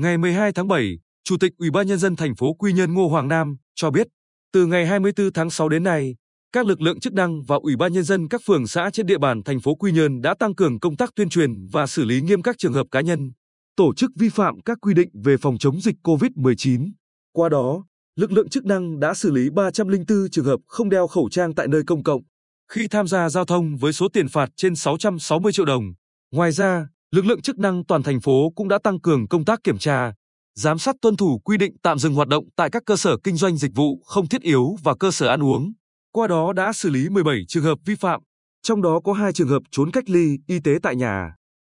Ngày 12 tháng 7, Chủ tịch Ủy ban nhân dân thành phố Quy Nhơn Ngô Hoàng Nam cho biết, từ ngày 24 tháng 6 đến nay, các lực lượng chức năng và Ủy ban nhân dân các phường xã trên địa bàn thành phố Quy Nhơn đã tăng cường công tác tuyên truyền và xử lý nghiêm các trường hợp cá nhân, tổ chức vi phạm các quy định về phòng chống dịch COVID-19. Qua đó, lực lượng chức năng đã xử lý 304 trường hợp không đeo khẩu trang tại nơi công cộng khi tham gia giao thông với số tiền phạt trên 660 triệu đồng. Ngoài ra, lực lượng chức năng toàn thành phố cũng đã tăng cường công tác kiểm tra, giám sát tuân thủ quy định tạm dừng hoạt động tại các cơ sở kinh doanh dịch vụ không thiết yếu và cơ sở ăn uống. Qua đó đã xử lý 17 trường hợp vi phạm, trong đó có 2 trường hợp trốn cách ly y tế tại nhà.